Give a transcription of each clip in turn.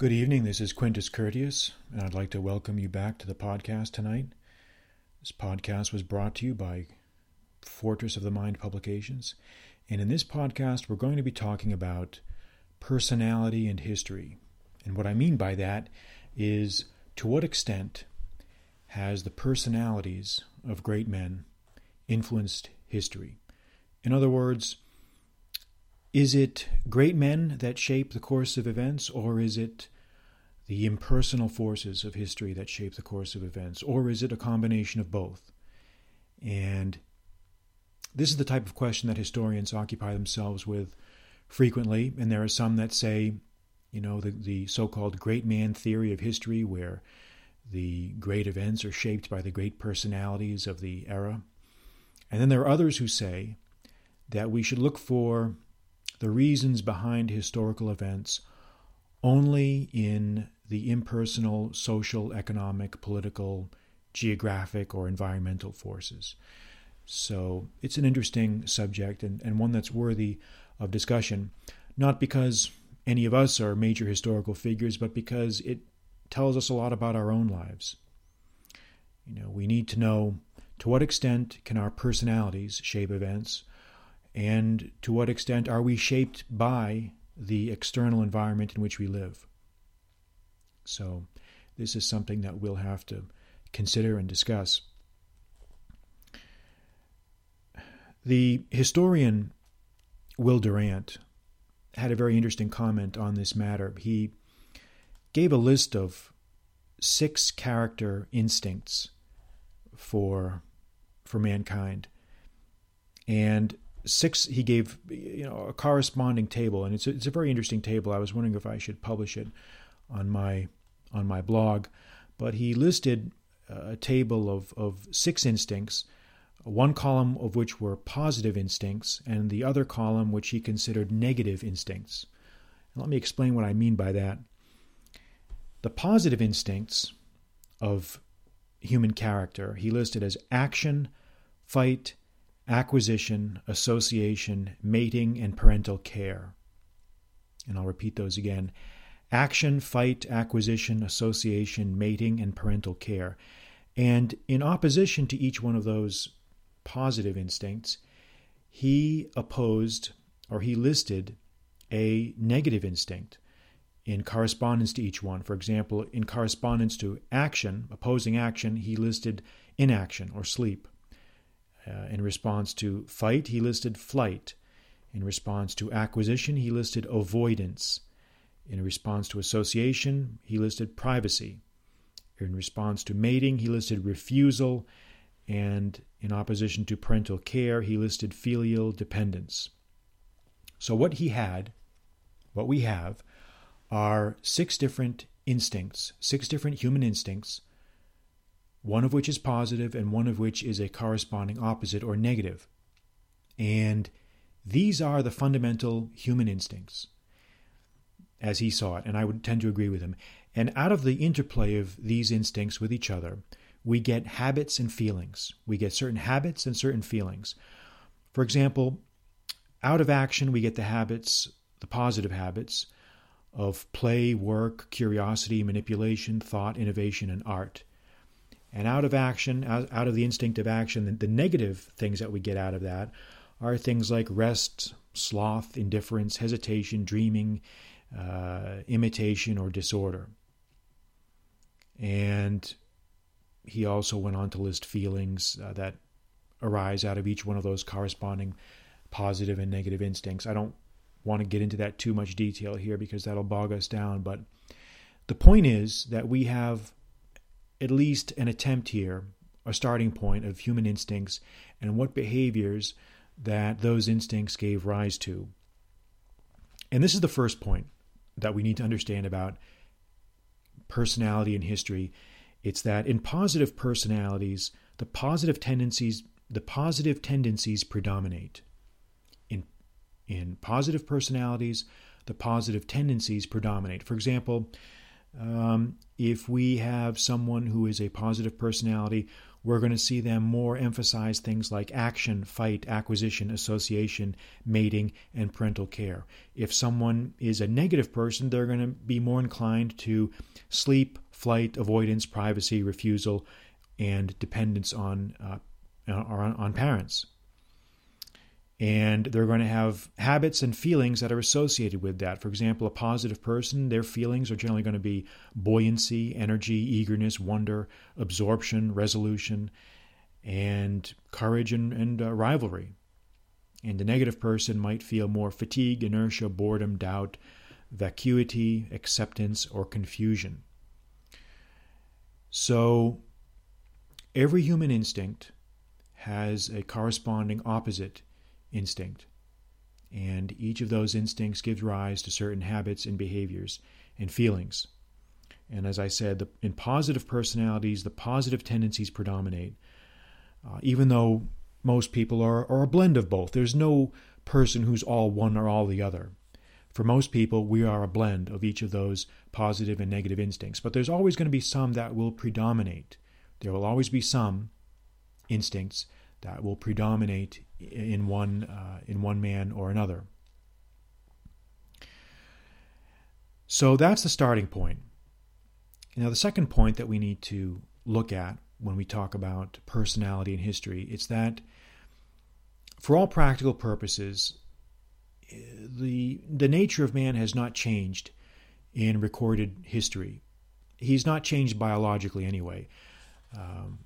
Good evening. This is Quintus Curtius, and I'd like to welcome you back to the podcast tonight. This podcast was brought to you by Fortress of the Mind Publications. And in this podcast, we're going to be talking about personality and history. And what I mean by that is to what extent has the personalities of great men influenced history? In other words, is it great men that shape the course of events, or is it the impersonal forces of history that shape the course of events, or is it a combination of both? And this is the type of question that historians occupy themselves with frequently, and there are some that say, you know, the, the so called great man theory of history, where the great events are shaped by the great personalities of the era. And then there are others who say that we should look for the reasons behind historical events only in the impersonal social, economic, political, geographic, or environmental forces. So it's an interesting subject and, and one that's worthy of discussion, not because any of us are major historical figures, but because it tells us a lot about our own lives. You know, we need to know to what extent can our personalities shape events, and to what extent are we shaped by the external environment in which we live. So, this is something that we'll have to consider and discuss. The historian Will Durant had a very interesting comment on this matter. He gave a list of six character instincts for for mankind. And six he gave you know a corresponding table and it's a, it's a very interesting table. I was wondering if i should publish it on my on my blog. But he listed uh, a table of of six instincts one column of which were positive instincts and the other column which he considered negative instincts. And let me explain what i mean by that. The positive instincts of human character he listed as action fight acquisition, association, mating, and parental care. And I'll repeat those again action, fight, acquisition, association, mating, and parental care. And in opposition to each one of those positive instincts, he opposed or he listed a negative instinct in correspondence to each one. For example, in correspondence to action, opposing action, he listed inaction or sleep. Uh, in response to fight, he listed flight. In response to acquisition, he listed avoidance. In response to association, he listed privacy. In response to mating, he listed refusal. And in opposition to parental care, he listed filial dependence. So, what he had, what we have, are six different instincts, six different human instincts one of which is positive and one of which is a corresponding opposite or negative. And these are the fundamental human instincts, as he saw it, and I would tend to agree with him. And out of the interplay of these instincts with each other, we get habits and feelings. We get certain habits and certain feelings. For example, out of action, we get the habits, the positive habits of play, work, curiosity, manipulation, thought, innovation, and art. And out of action, out, of the instinct of action, the, the negative things that we get out of that are things like rest, sloth, indifference, hesitation, dreaming, uh, imitation, or disorder. And he also went on to list feelings uh, that arise out of each one of those corresponding positive and negative instincts. I don't want to get into that too much detail here because that'll bog us down, but the point is that we have at least an attempt here, a starting point of human instincts and what behaviors that those instincts gave rise to. And this is the first point that we need to understand about personality and history. It's that in positive personalities, the positive tendencies the positive tendencies predominate. In in positive personalities, the positive tendencies predominate. For example, um, if we have someone who is a positive personality, we're going to see them more emphasize things like action, fight, acquisition, association, mating, and parental care. If someone is a negative person, they're going to be more inclined to sleep, flight, avoidance, privacy, refusal, and dependence on uh, on, on parents. And they're going to have habits and feelings that are associated with that. For example, a positive person, their feelings are generally going to be buoyancy, energy, eagerness, wonder, absorption, resolution, and courage and, and uh, rivalry. And a negative person might feel more fatigue, inertia, boredom, doubt, vacuity, acceptance, or confusion. So, every human instinct has a corresponding opposite instinct. And each of those instincts gives rise to certain habits and behaviors and feelings. And as I said, the, in positive personalities, the positive tendencies predominate, uh, even though most people are, are a blend of both. There's no person who's all one or all the other. For most people, we are a blend of each of those positive and negative instincts. But there's always going to be some that will predominate. There will always be some instincts that will predominate in one uh, in one man or another. So that's the starting point. Now, the second point that we need to look at when we talk about personality and history, it's that for all practical purposes, the the nature of man has not changed in recorded history. He's not changed biologically anyway. Um,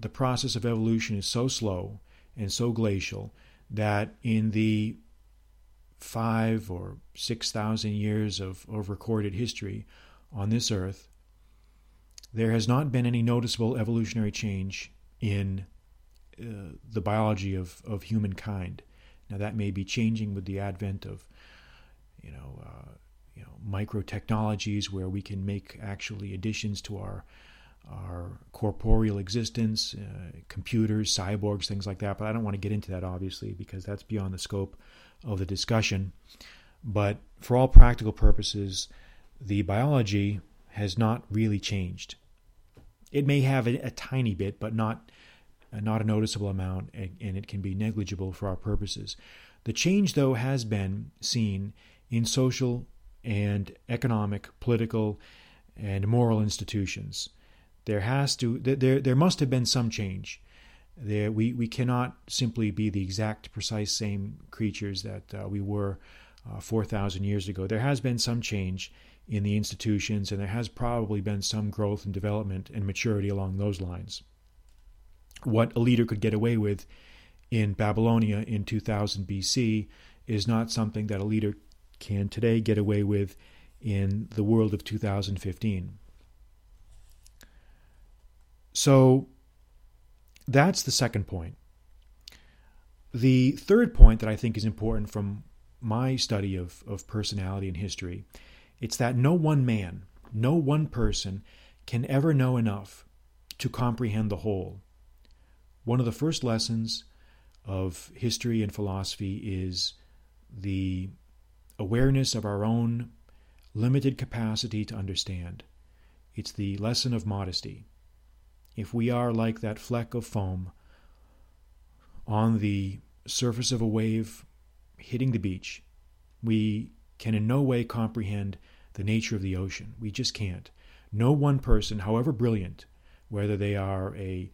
the process of evolution is so slow and so glacial that in the five or six thousand years of, of recorded history on this earth, there has not been any noticeable evolutionary change in uh, the biology of, of humankind. Now that may be changing with the advent of, you know, uh, you know, micro technologies where we can make actually additions to our our corporeal existence, uh, computers, cyborgs, things like that. But I don't want to get into that, obviously, because that's beyond the scope of the discussion. But for all practical purposes, the biology has not really changed. It may have a, a tiny bit, but not uh, not a noticeable amount, and, and it can be negligible for our purposes. The change, though, has been seen in social and economic, political, and moral institutions there has to there there must have been some change. There we we cannot simply be the exact precise same creatures that uh, we were uh, 4,000 years ago. There has been some change in the institutions, and there has probably been some growth and development and maturity along those lines. What a leader could get away with in Babylonia in 2000 BC is not something that a leader can today get away with in the world of 2015. So that's the second point. The third point that I think is important from my study of, of personality and history, it's that no one man, no one person can ever know enough to comprehend the whole. One of the first lessons of history and philosophy is the awareness of our own limited capacity to understand. It's the lesson of modesty if we are like that fleck of foam on the surface of a wave hitting the beach, we can in no way comprehend the nature of the ocean. We just can't. No one person, however brilliant, whether they are a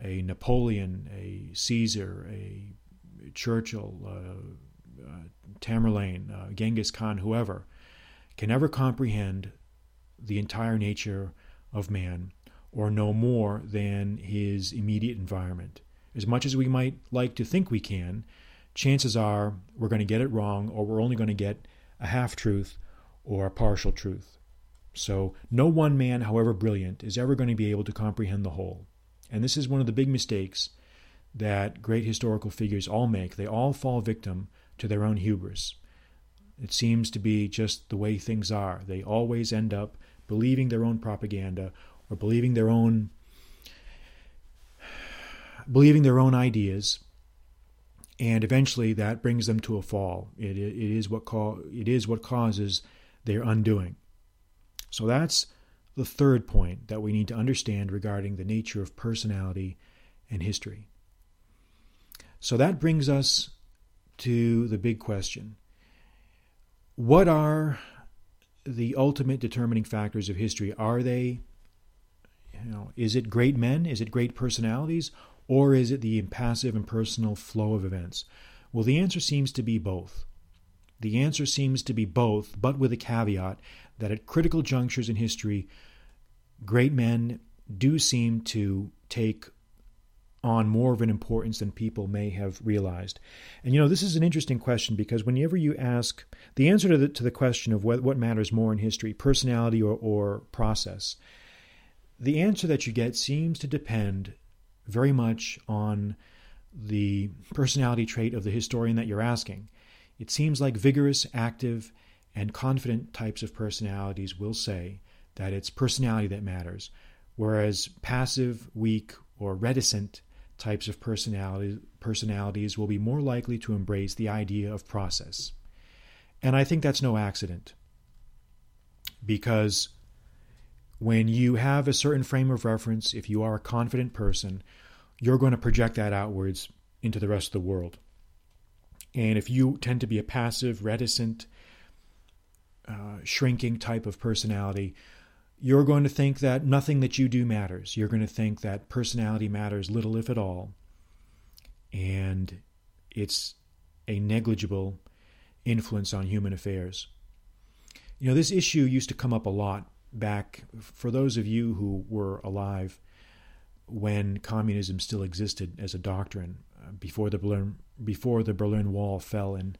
a Napoleon, a Caesar, a Churchill, uh, uh, Tamerlane, uh, Genghis Khan, whoever, can ever comprehend the entire nature of man or no more than his immediate environment. As much as we might like to think we can, chances are we're going to get it wrong or we're only going to get a half truth or a partial truth. So, no one man, however brilliant, is ever going to be able to comprehend the whole. And this is one of the big mistakes that great historical figures all make. They all fall victim to their own hubris. It seems to be just the way things are. They always end up believing their own propaganda or believing their own believing their own ideas and eventually that brings them to a fall it, it is what call, it is what causes their undoing so that's the third point that we need to understand regarding the nature of personality and history. So that brings us to the big question What are the ultimate determining factors of history? Are they, you know, is it great men? Is it great personalities? Or is it the impassive and personal flow of events? Well, the answer seems to be both. The answer seems to be both, but with a caveat that at critical junctures in history, great men do seem to take on more of an importance than people may have realized. And you know, this is an interesting question because whenever you ask the answer to the, to the question of what, what matters more in history, personality or, or process, the answer that you get seems to depend very much on the personality trait of the historian that you're asking. It seems like vigorous, active, and confident types of personalities will say that it's personality that matters, whereas passive, weak, or reticent types of personality, personalities will be more likely to embrace the idea of process. And I think that's no accident. Because when you have a certain frame of reference, if you are a confident person, you're going to project that outwards into the rest of the world. And if you tend to be a passive, reticent, uh, shrinking type of personality, you're going to think that nothing that you do matters. You're going to think that personality matters little, if at all. And it's a negligible influence on human affairs. You know, this issue used to come up a lot back for those of you who were alive when communism still existed as a doctrine uh, before the Berlin before the Berlin Wall fell in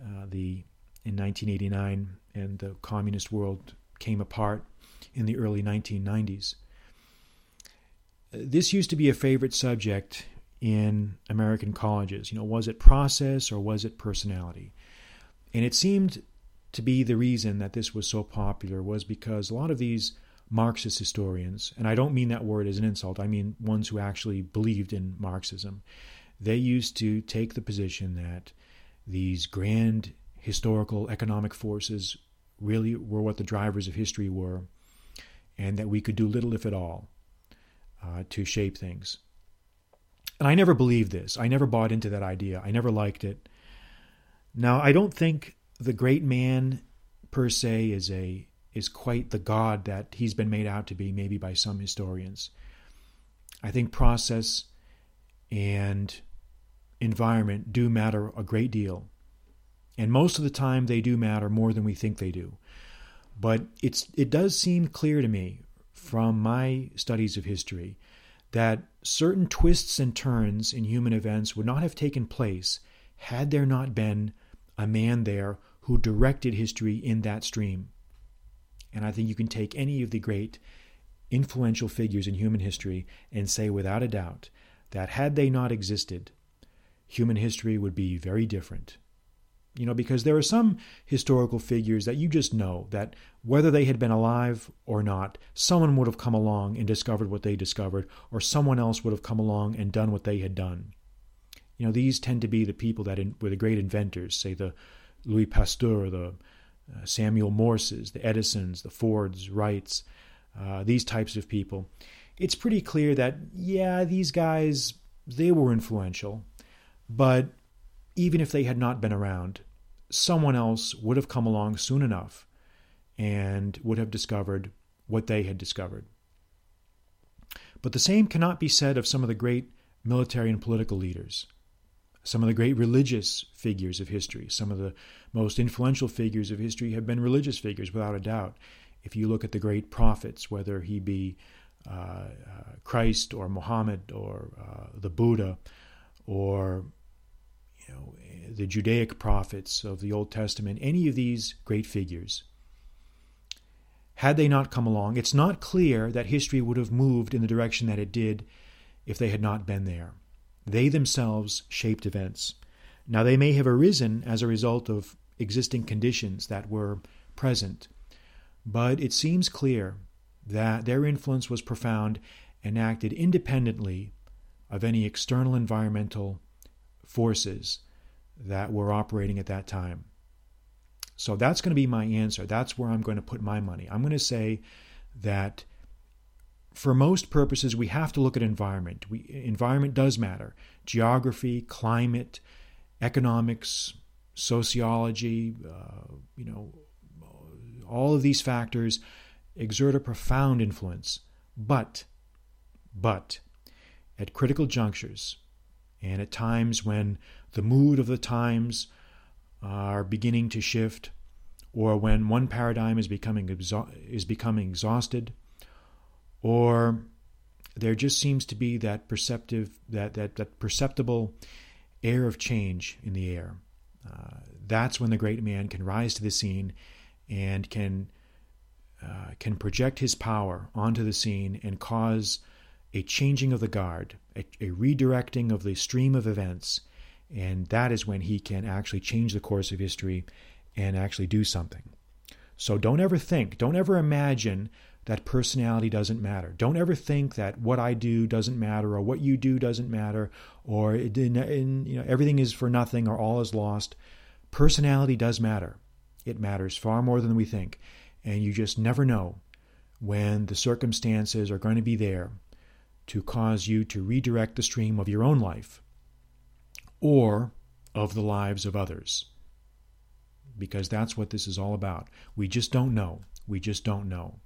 uh, the in 1989 and the communist world came apart in the early 1990s. This used to be a favorite subject in American colleges. You know, was it process or was it personality? And it seemed to be the reason that this was so popular was because a lot of these Marxist historians, and I don't mean that word as an insult, I mean ones who actually believed in Marxism, they used to take the position that these grand historical economic forces really were what the drivers of history were, and that we could do little, if at all, uh, to shape things. And I never believed this. I never bought into that idea. I never liked it. Now, I don't think the great man per se is a is quite the god that he's been made out to be, maybe by some historians. I think process and environment do matter a great deal. And most of the time, they do matter more than we think they do. But it's, it does seem clear to me from my studies of history that certain twists and turns in human events would not have taken place had there not been a man there who directed history in that stream. And I think you can take any of the great influential figures in human history and say without a doubt that had they not existed, human history would be very different. You know, because there are some historical figures that you just know that whether they had been alive or not, someone would have come along and discovered what they discovered, or someone else would have come along and done what they had done. You know, these tend to be the people that in, were the great inventors, say the Louis Pasteur, the uh, Samuel Morses, the Edisons, the Fords, Wrights, uh, these types of people. It's pretty clear that, yeah, these guys, they were influential, but even if they had not been around, someone else would have come along soon enough and would have discovered what they had discovered. But the same cannot be said of some of the great military and political leaders, some of the great religious figures of history. Some of the most influential figures of history have been religious figures, without a doubt. If you look at the great prophets, whether he be uh, uh, Christ or Muhammad or uh, the Buddha or you know, the Judaic prophets of the Old Testament, any of these great figures, had they not come along, it's not clear that history would have moved in the direction that it did if they had not been there. They themselves shaped events. Now, they may have arisen as a result of existing conditions that were present, but it seems clear that their influence was profound and acted independently of any external environmental forces that were operating at that time. So that's going to be my answer. That's where I'm going to put my money. I'm going to say that for most purposes we have to look at environment. We, environment does matter. Geography, climate, economics, sociology, uh, you know, all of these factors exert a profound influence. But, but, at critical junctures, and at times when the mood of the times are beginning to shift, or when one paradigm is becoming is becoming exhausted, or there just seems to be that perceptive that that, that perceptible air of change in the air. Uh, that's when the great man can rise to the scene and can uh, can project his power onto the scene and cause a changing of the guard, a, a redirecting of the stream of events, and that is when he can actually change the course of history and actually do something. So don't ever think, don't ever imagine that personality doesn't matter. Don't ever think that what I do doesn't matter or what you do doesn't matter or it, in, in, you know, everything is for nothing or all is lost. Personality does matter. It matters far more than we think. And you just never know when the circumstances are going to be there to cause you to redirect the stream of your own life or of the lives of others. Because that's what this is all about. We just don't know. We just don't know.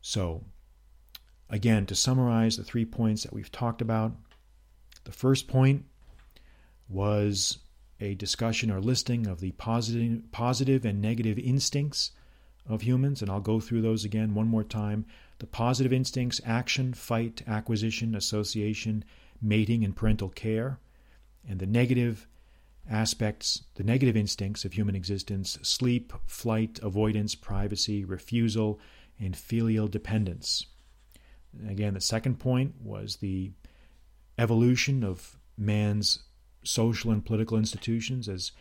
So, again, to summarize the three points that we've talked about, the first point was a discussion or listing of the positive, positive and negative instincts of humans, and I'll go through those again one more time. The positive instincts action, fight, acquisition, association, mating, and parental care. And the negative aspects, the negative instincts of human existence sleep, flight, avoidance, privacy, refusal, and filial dependence. Again, the second point was the evolution of man's social and political institutions as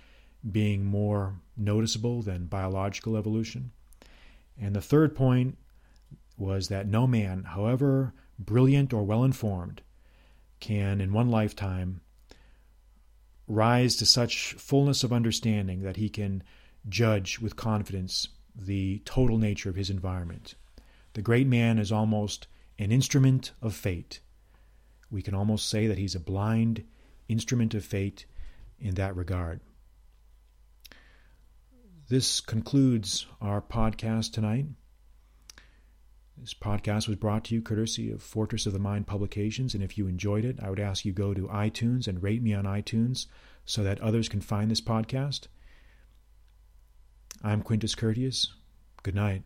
being more noticeable than biological evolution. And the third point was that no man, however brilliant or well informed, can in one lifetime rise to such fullness of understanding that he can judge with confidence the total nature of his environment. The great man is almost an instrument of fate. We can almost say that he's a blind instrument of fate in that regard. This concludes our podcast tonight. This podcast was brought to you courtesy of Fortress of the Mind Publications, and if you enjoyed it, I would ask you go to iTunes and rate me on iTunes so that others can find this podcast. I'm Quintus Curtius. Good night.